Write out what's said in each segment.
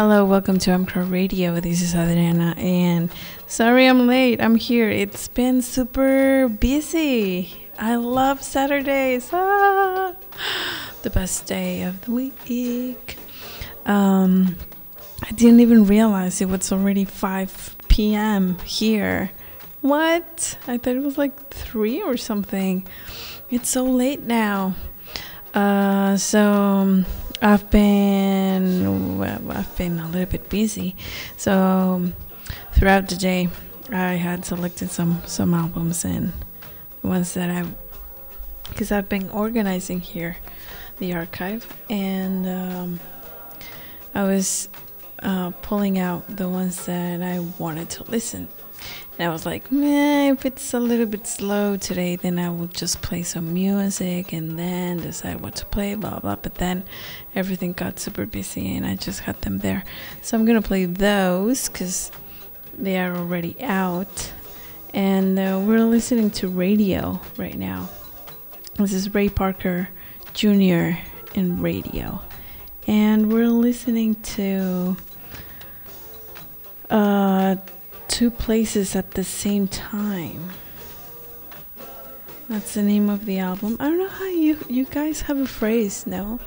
Hello, welcome to Amcro Radio. This is Adriana, and sorry I'm late. I'm here. It's been super busy. I love Saturdays. Ah, the best day of the week. Um, I didn't even realize it was already 5 p.m. here. What? I thought it was like 3 or something. It's so late now. Uh, so um, I've been well, I've been a little bit busy. So throughout the day, I had selected some some albums and ones that I because I've been organizing here the archive and um, I was uh, pulling out the ones that I wanted to listen and I was like, man, if it's a little bit slow today, then I will just play some music and then decide what to play, blah, blah. But then everything got super busy and I just had them there. So I'm going to play those because they are already out. And uh, we're listening to radio right now. This is Ray Parker Jr. in Raydio. And we're listening to. Uh, two places at the same time. That's the name of the album. I don't know how you you guys have a phrase, no?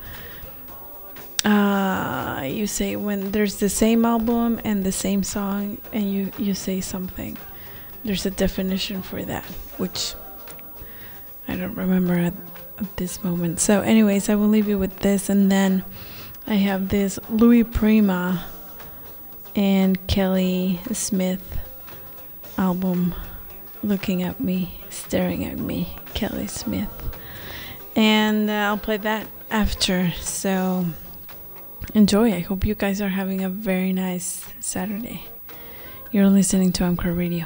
Uh, you say when there's the same album and the same song, and you you say something. There's a definition for that, which I don't remember at, at this moment. So, anyways, I will leave you with this, and then I have this Louis Prima and Keely Smith album looking at me, staring at me, Keely Smith. And uh, I'll play that after. So enjoy. I hope you guys are having a very nice Saturday. You're listening to Amcro Radio.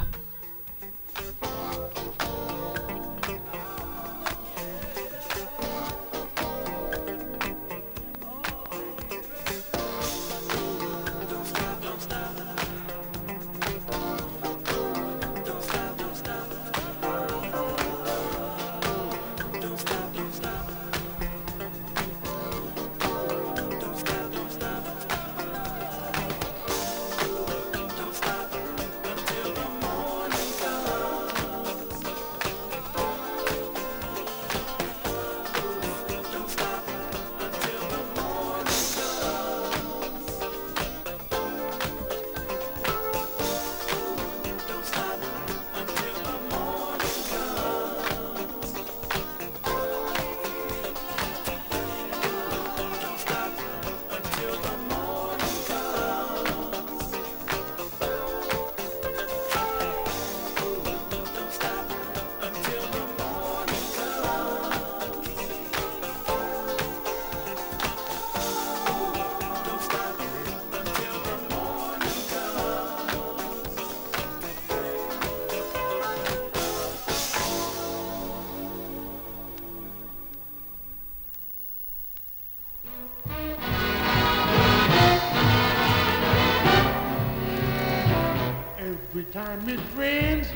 every time it friends,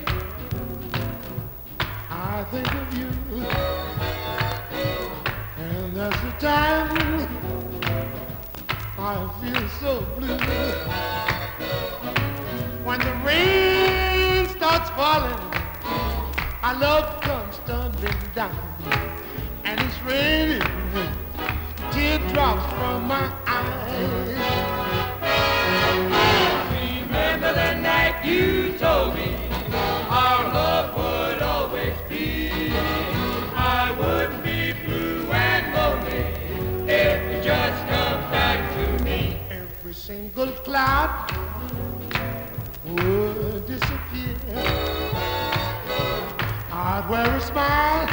I think of you. And that's the time I feel so blue. When the rain starts falling, I love comes tumbling down. And it's raining teardrops from my eyes. Remember the night you told me our love would always be. I wouldn't be blue and lonely if you just come back to me. Every single cloud would disappear. I'd wear a smile.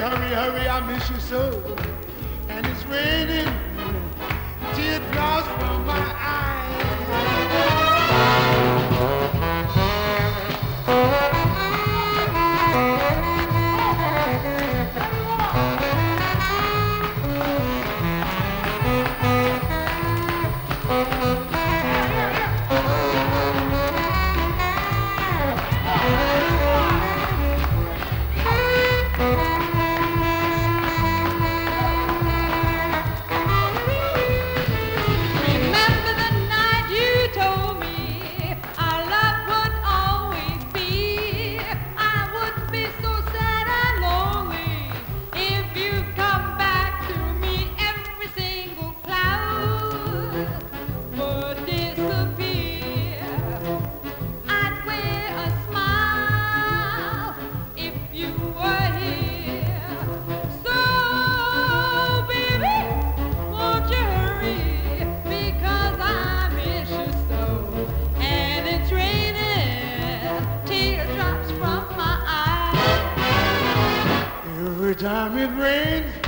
hurry, hurry, hurry, I miss you so. And it's raining teardrops from my eyes. Time it rains,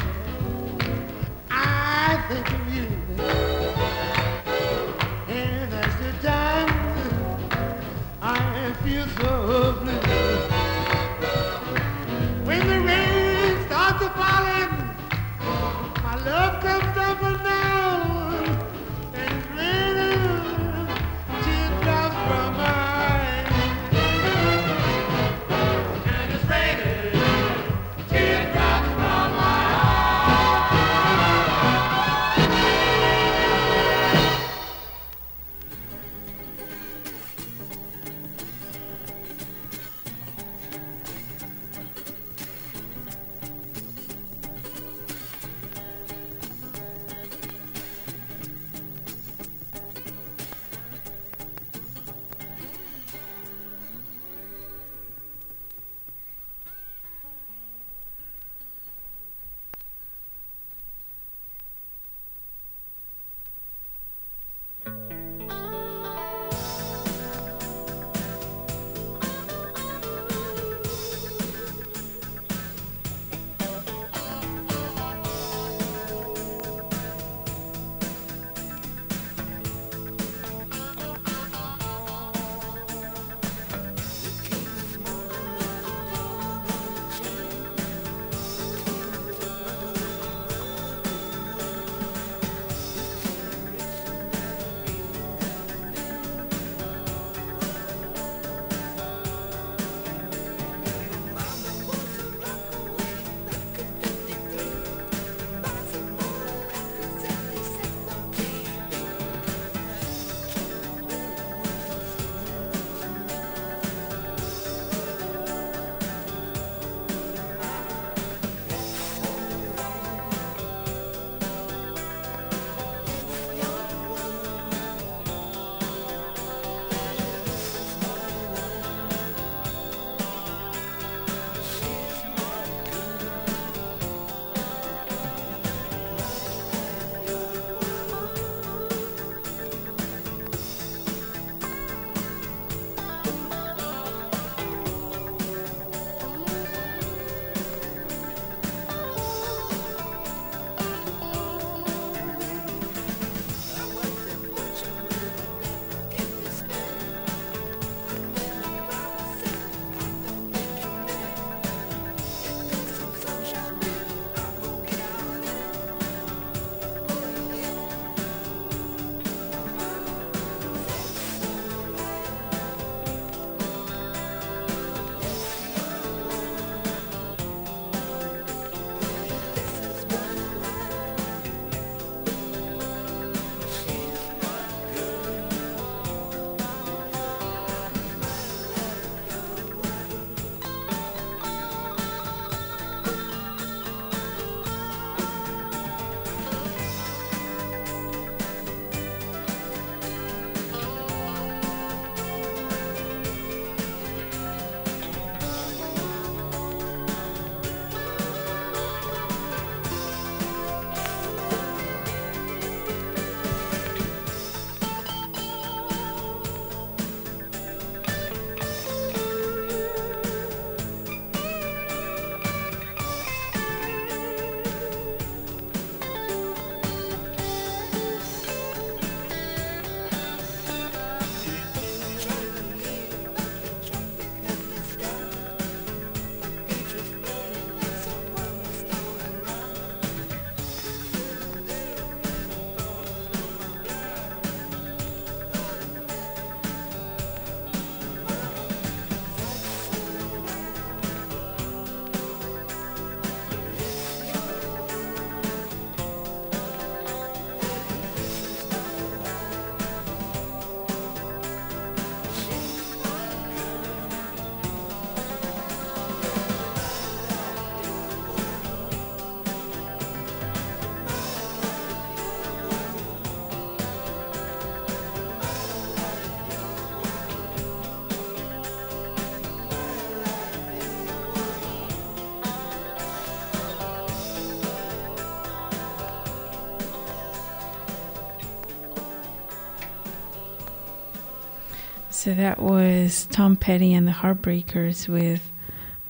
So that was Tom Petty and the Heartbreakers with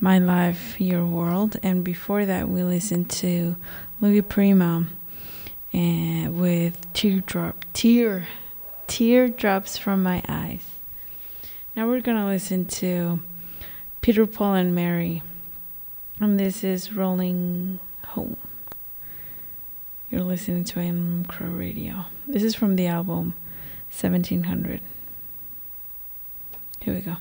My Life, Your World. And before that, we listened to Louis Prima and eh, with Teardrop, Tear, Teardrops from My Eyes. Now we're going to listen to Peter, Paul, and Mary. And this is Rolling Home. You're listening to AM Crow Radio. This is from the album 1700. Here we go.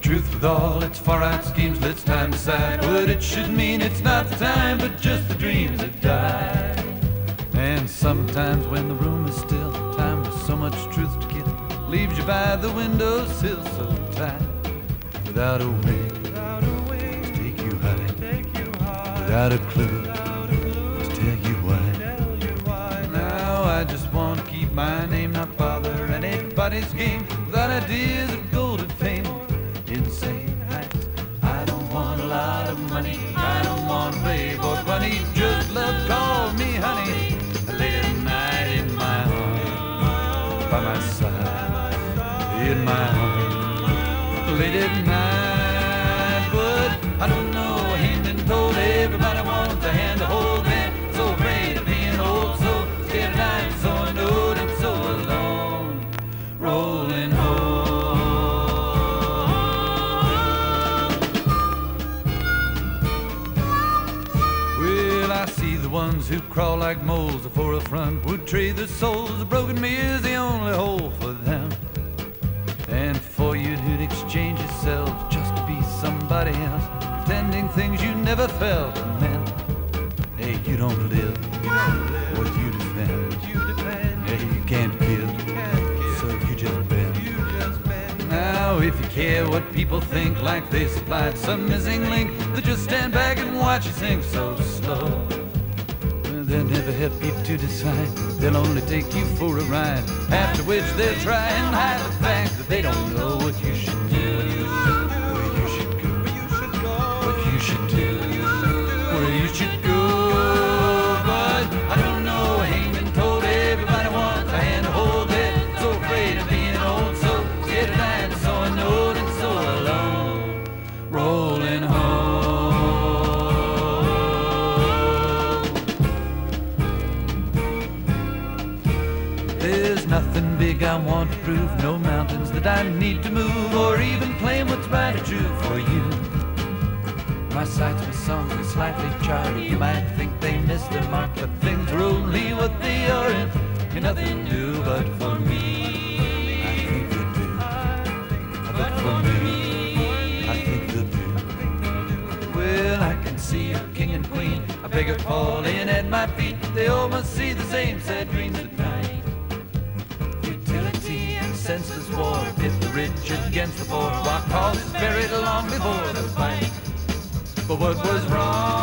Truth with all its far out schemes, let's time decide what it should mean. It's not the time, but just the dreams that die. And sometimes when the room is still, time with so much truth to kill leaves you by the windowsill so tight, without a way without a clue to tell you why. Now I just want to keep my name, not bother anybody's game, without ideas of gold and fame. Insane heights. I don't want a lot of money. I don't want a playboy bunny. Just love, call me honey. Late at night in my arms, by my side, in my arms. Late at night, but I don't crawl like moles before a front would trade their souls. A broken me is the only hole for them. And for you who'd exchange yourselves just to be somebody else, pretending things you never felt and meant. Hey, you don't live what you defend. Hey, you can't give, so you just bend. Now, if you care what people think, like they supplied some missing link, they just stand back and watch you sink so slow. They'll never help you to decide. They'll only take you for a ride. After which they'll try and hide the fact that they don't know what you should do. I want to prove, no mountains that I need to move, or even claim what's right or true for you. My sights, my song is slightly charred. You might think they missed their mark, but things are only what they are, and you're nothing new but for me. I think they do, but for me, I think they do. Well, I can see a king and queen, a beggar falling at my feet. They all must see the same sad dreams war pit the rich against the poor. Cause is buried long before the fight. But what was wrong?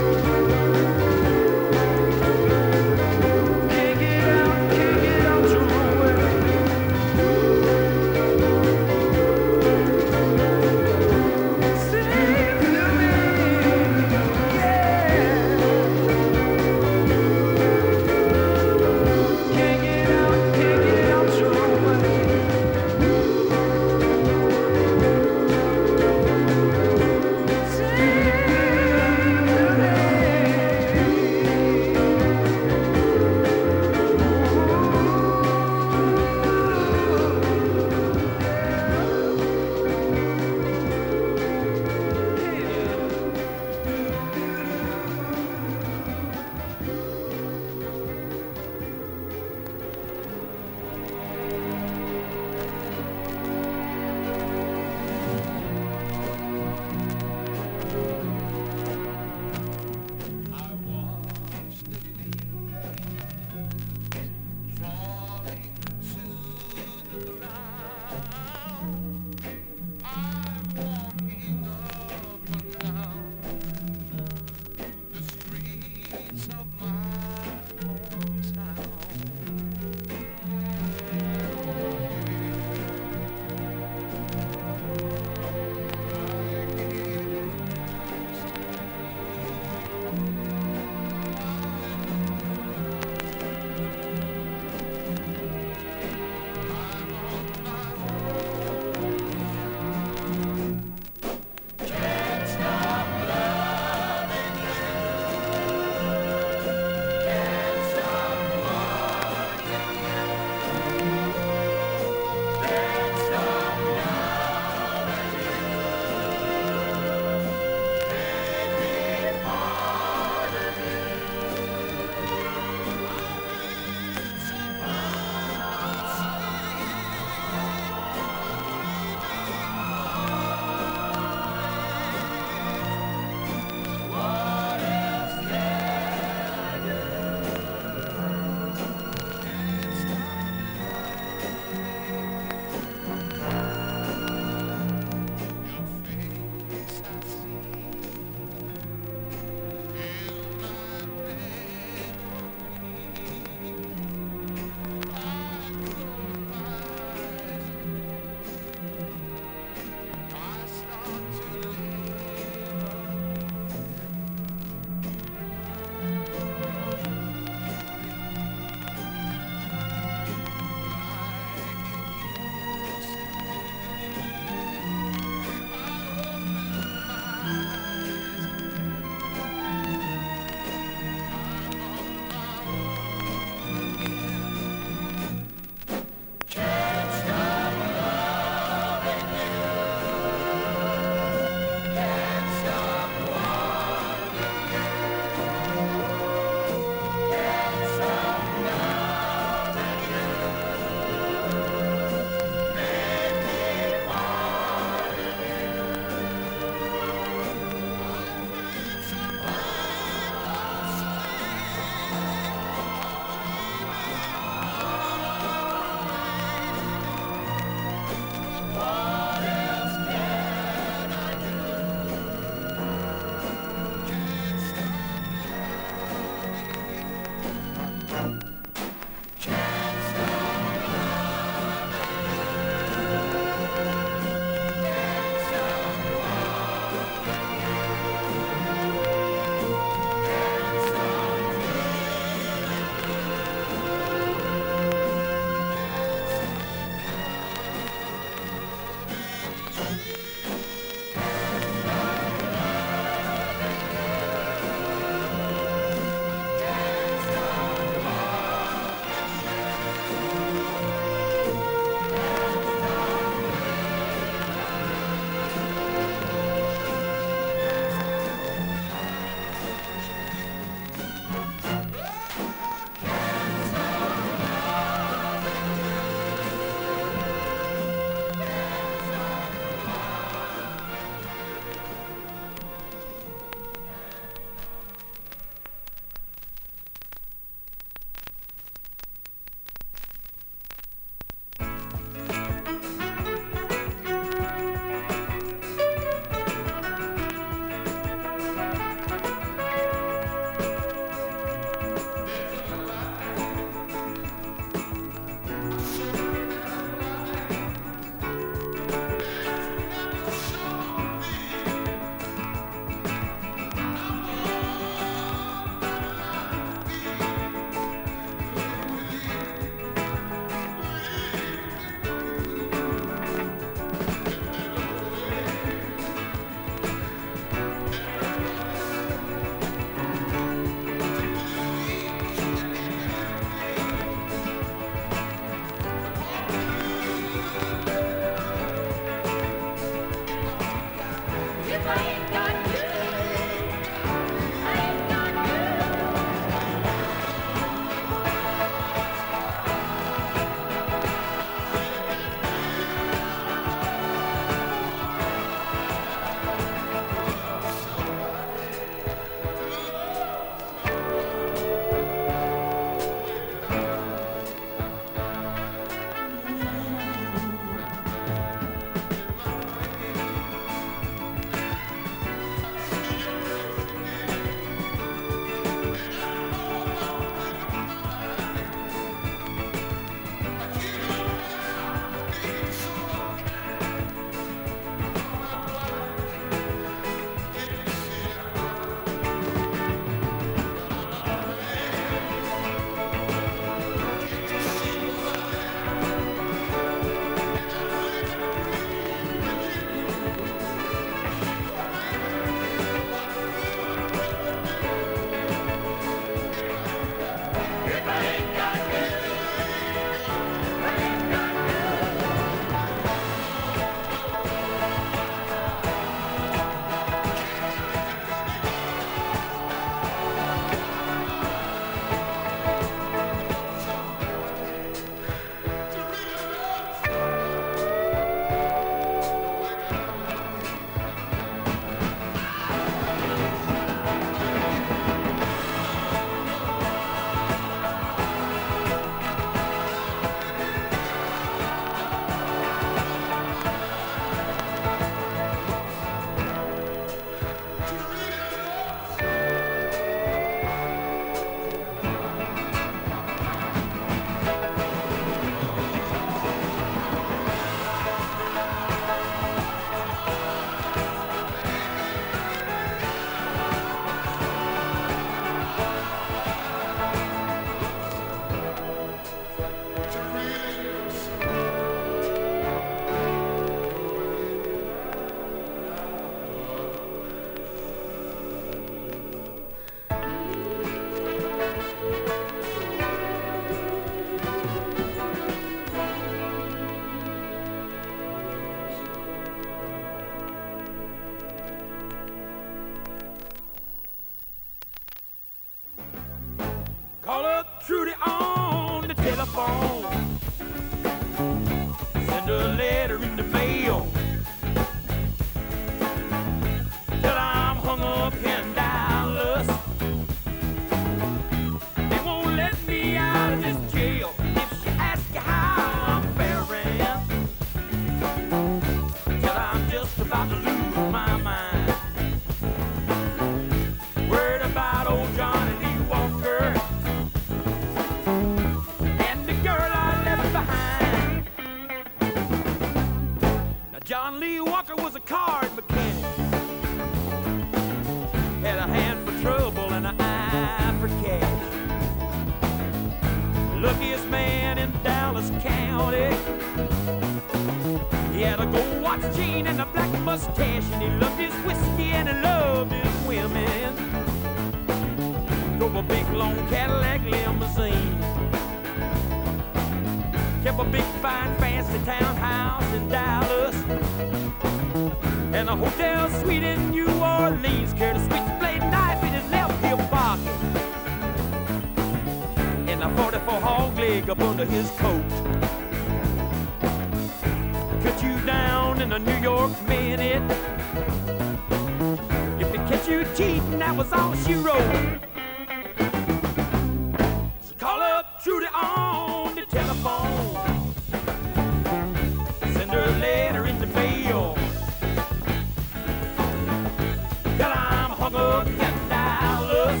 In Dallas.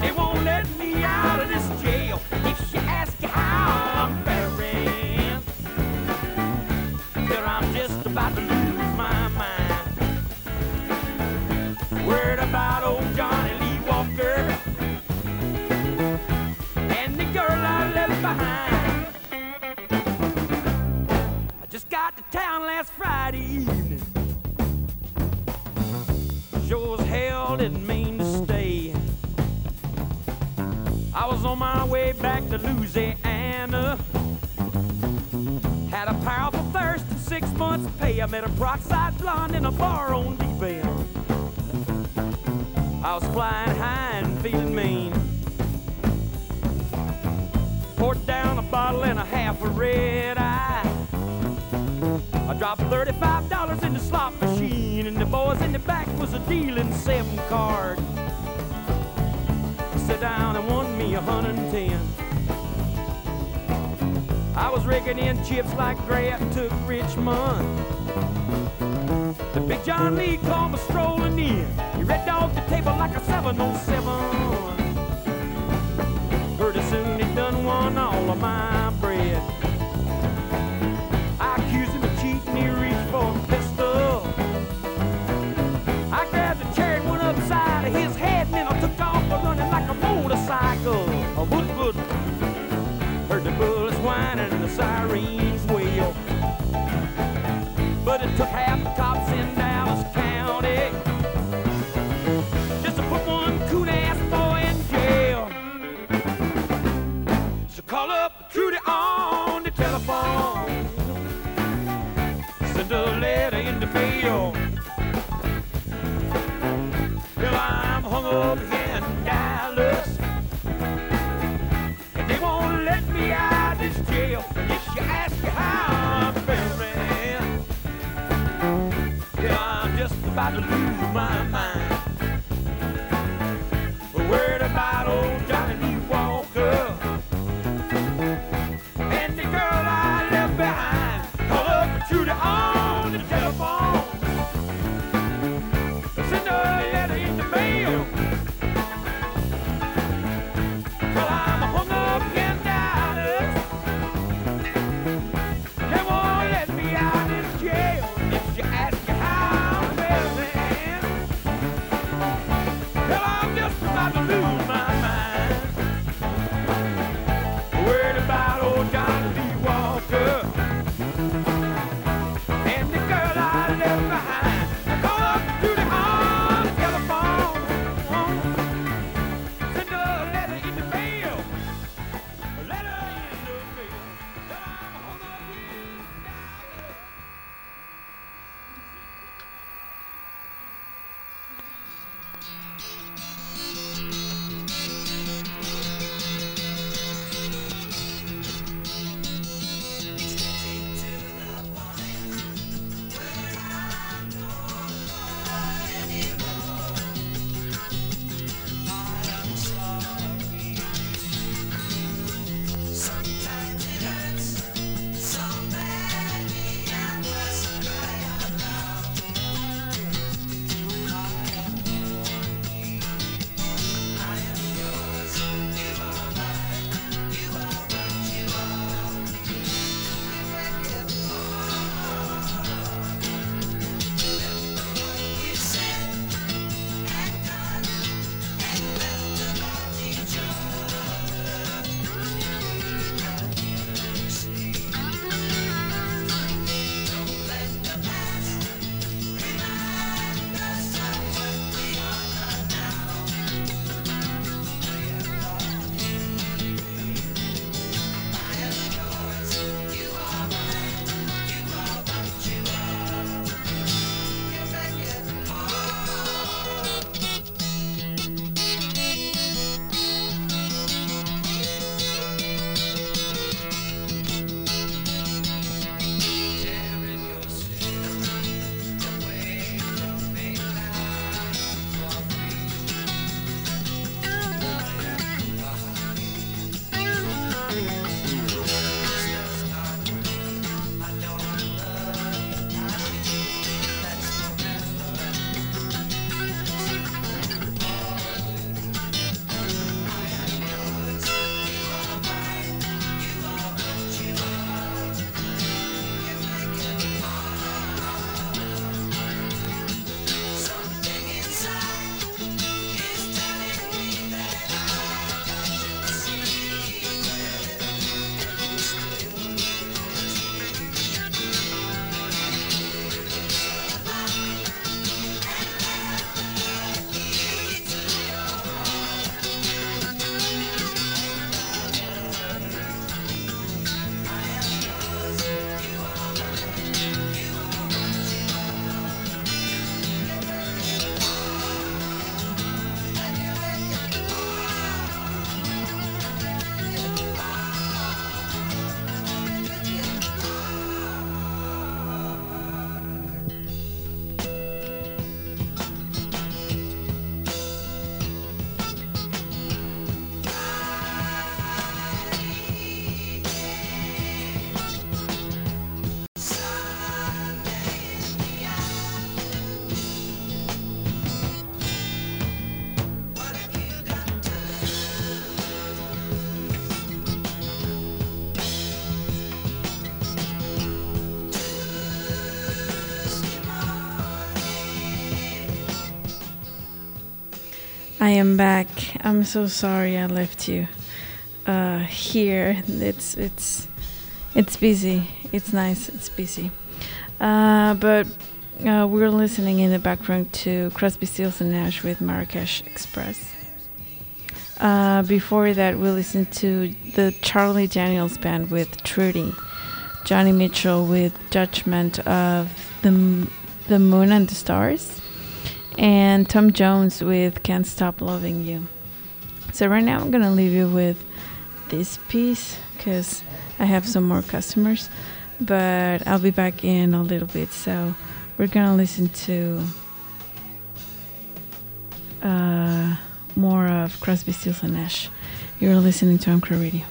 They won't let me out of this jail if you how I'm faring. I'm just about to lose my mind. Word about old Johnny Lee Walker and the girl I left behind. I just got to town last Friday I met a peroxide blonde in a bar on Deep Ellum. I was flying high and feeling mean. Poured down a bottle and a half of red eye. I dropped $35 in the slot machine, and the boys in the back was a dealing seven card. I sat down and won me a 110. I was raking in chips like Grant took Richmond. Big John Lee come a strolling in. He red dogged the table like a 707. Pretty soon he done won all of my bread. I accused him of cheating, he reached for a pistol. I grabbed the chair and went upside of his head, and then I took off running like a motorcycle. A wood wood. Heard the bullets whining and the sirens wail. But it took half this jail. You how I'm faring. Yeah, I'm just about to lose my mind. I am back. I'm so sorry I left you uh, here. It's it's it's busy. It's nice. It's busy. Uh, but uh, we're listening in the background to Crosby, Stills and Nash with Marrakesh Express. Uh, before that, we listened to the Charlie Daniels Band with Trudy, Joni Mitchell with Judgment of the M- the Moon and the Stars, and Tom Jones with Can't Stop Loving You. So right now, I'm gonna leave you with this piece because I have some more customers, but I'll be back in a little bit. So we're gonna listen to uh, more of Crosby, Stills and Nash. You're listening to Anchor Radio.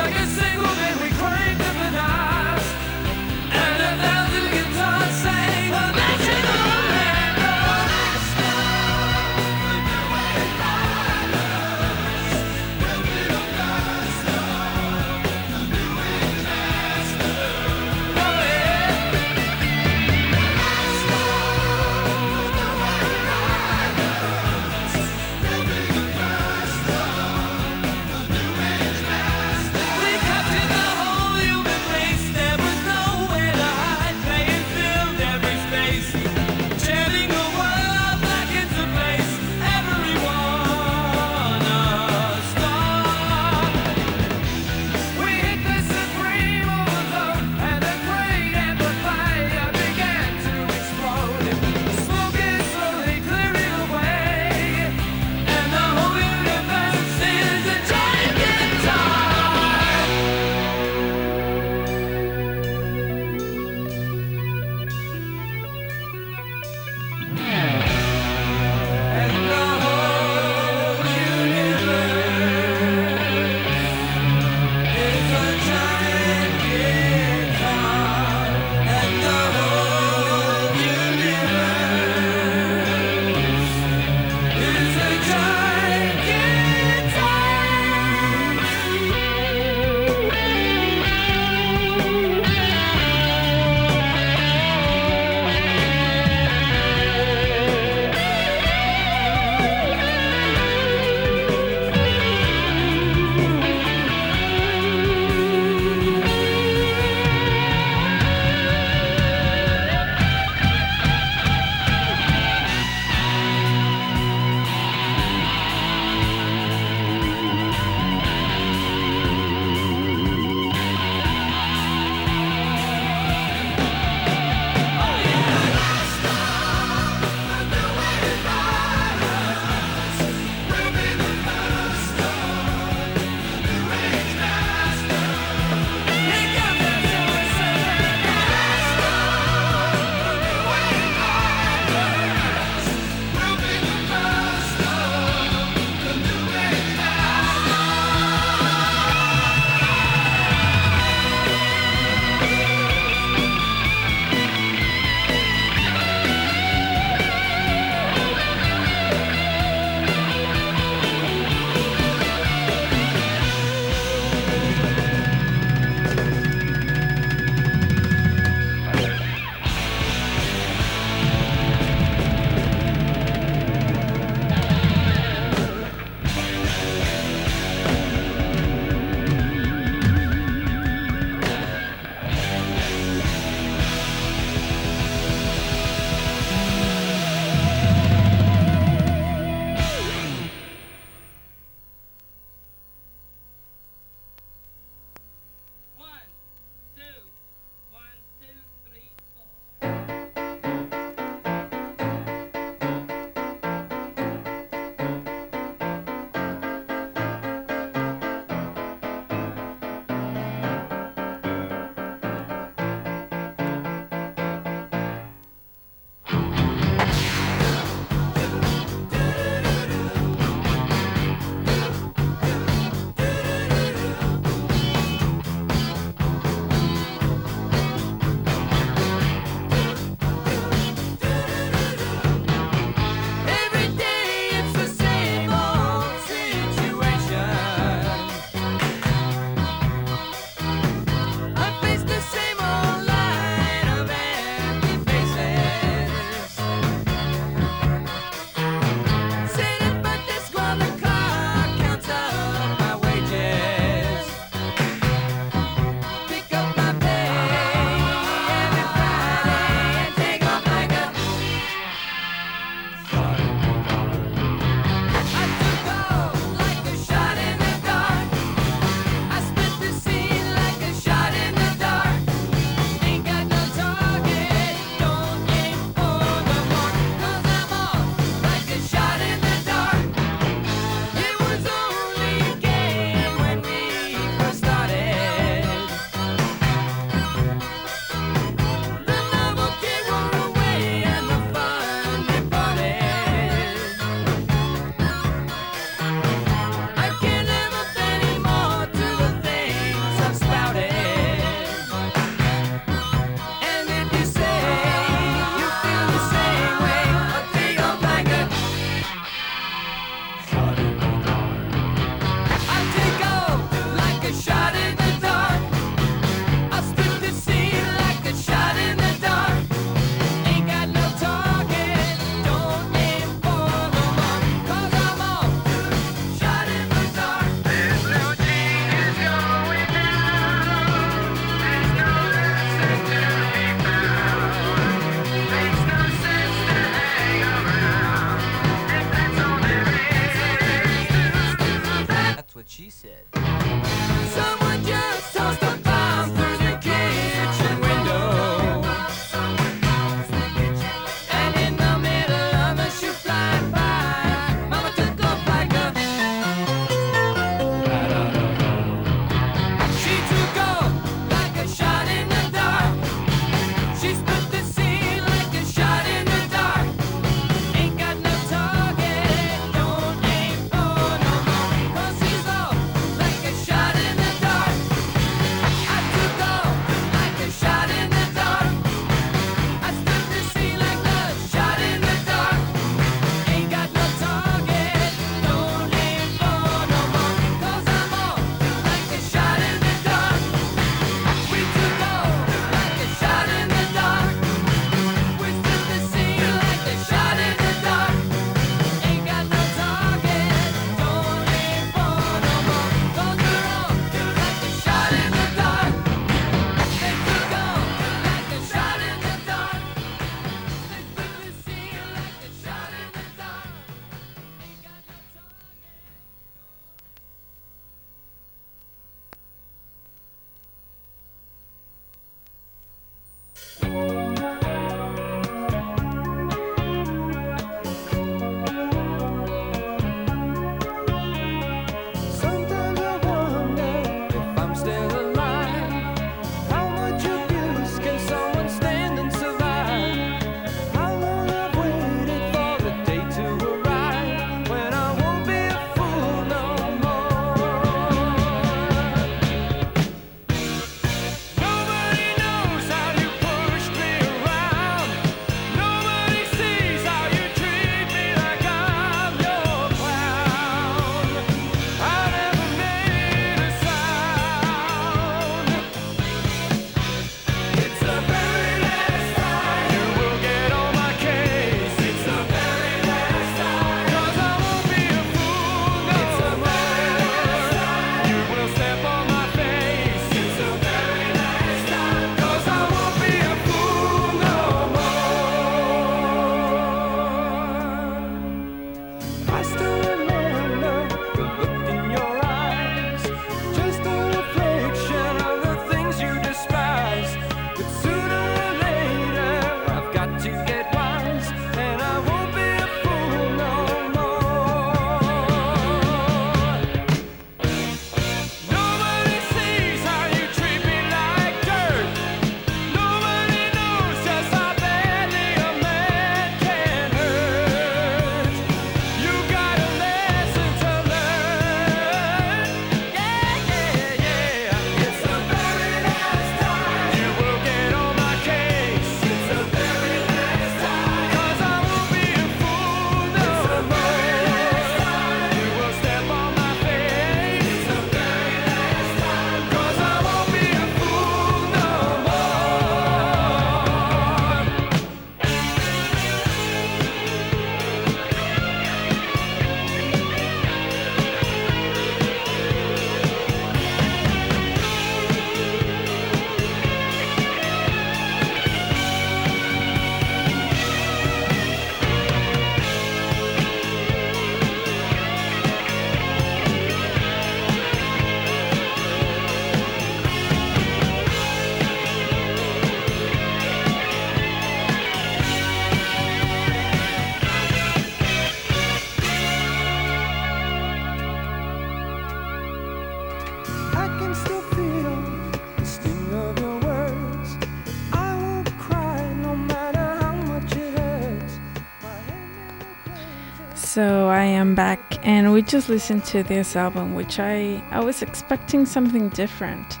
So I am back, and we just listened to this album, which I I was expecting something different.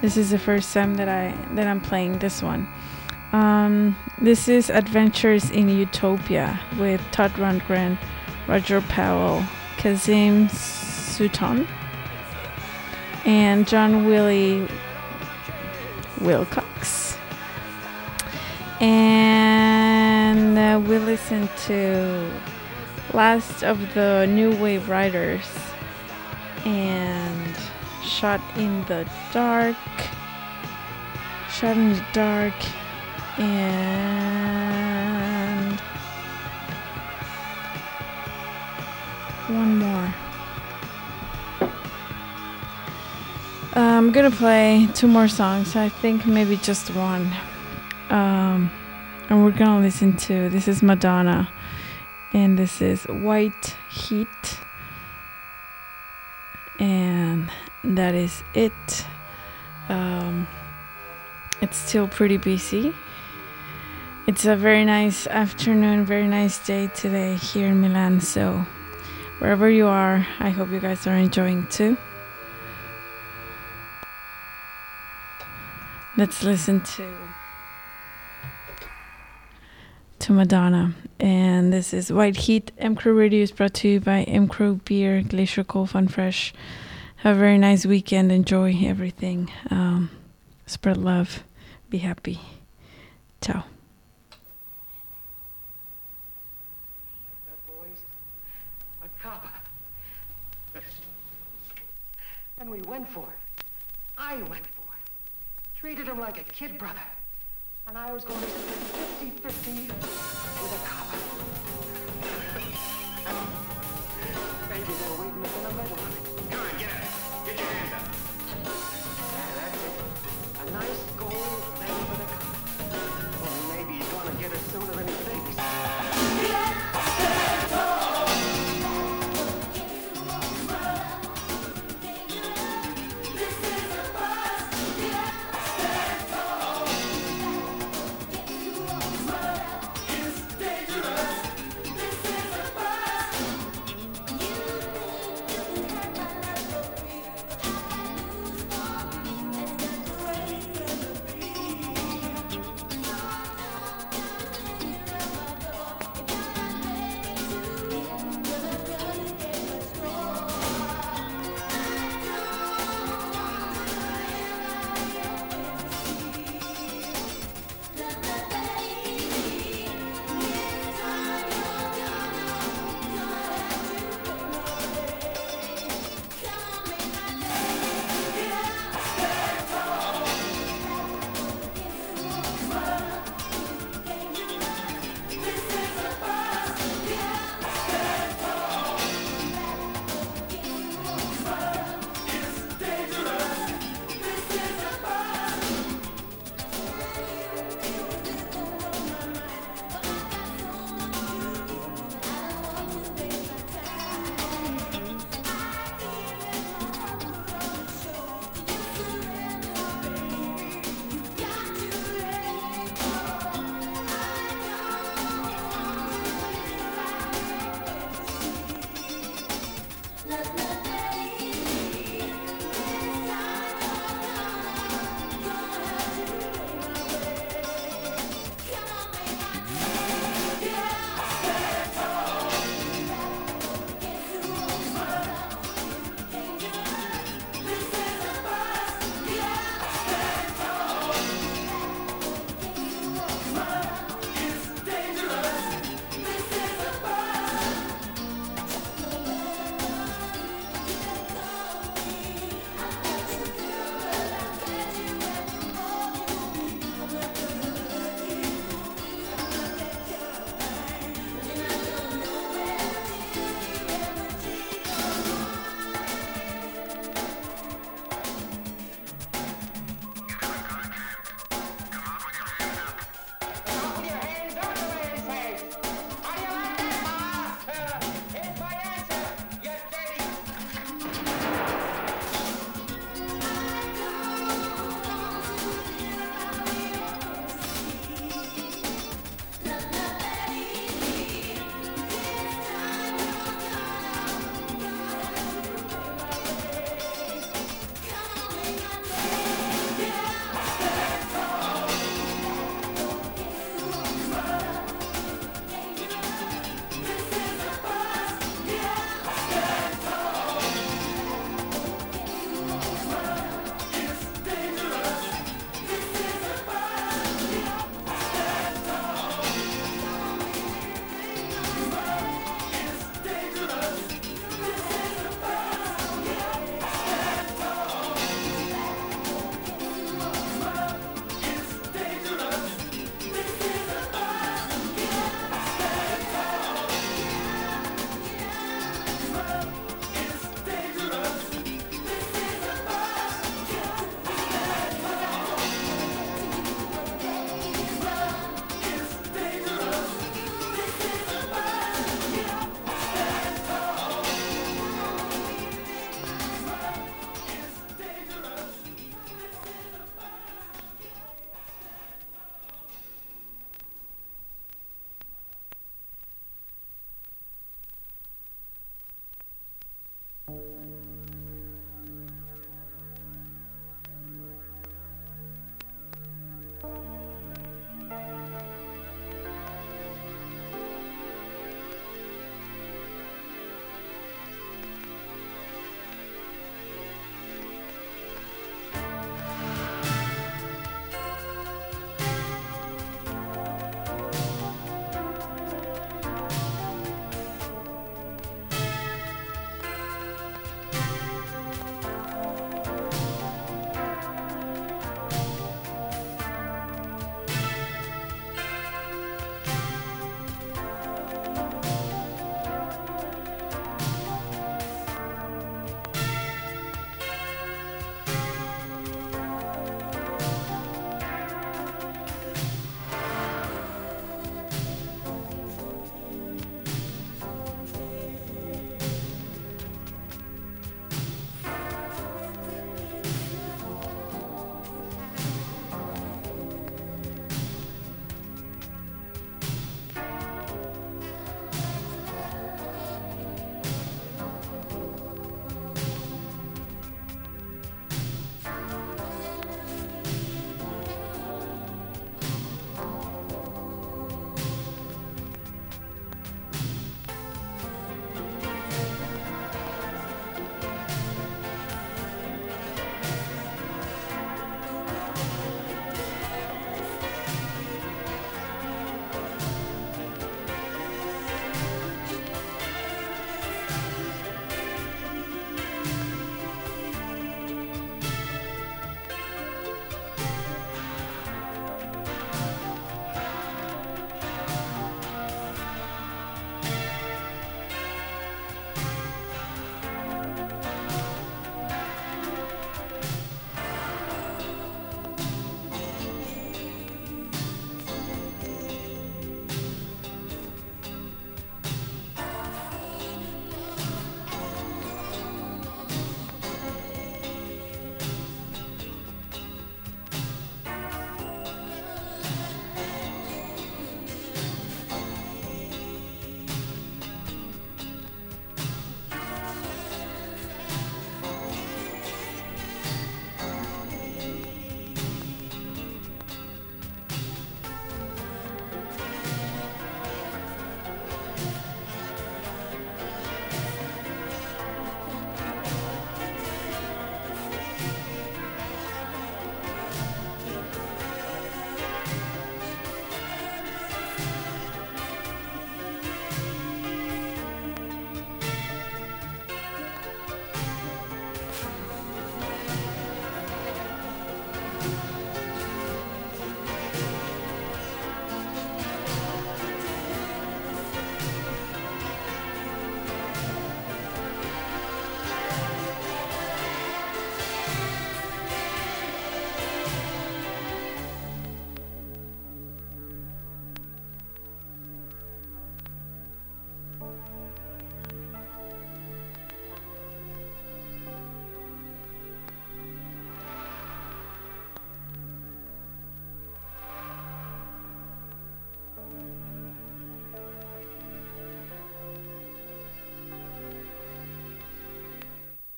This is the first time that I that I'm playing this one. Um, this is Adventures in Utopia with Todd Rundgren, Roger Powell, Kasim Sulton, and John Willie Wilcox. And uh, we listened to last of the new wave riders and shot in the dark shot in the dark and one more. I'm gonna play two more songs i think maybe just one. Um, and we're gonna listen to this is madonna and this is white heat. And that is it. Um, it's still pretty busy. It's a very nice afternoon very nice day today here in milan. So wherever you are i hope you guys are enjoying too. Let's listen to to Madonna. And this is White Heat. M Crew Radio is brought to you by M Crew Beer, Glacier Cold Fun Fresh. Have a very nice weekend. Enjoy everything. Um, spread love. Be happy. Ciao. And we went for it. I went for it. Treated him like a kid brother. And I was going to 50-50 with a cop. copper. Benji's there waiting in the middle. Come on, get up. Get your hand up. Yeah, that's it. A nice gold medal for the cop. Or maybe he's going to get it sooner than he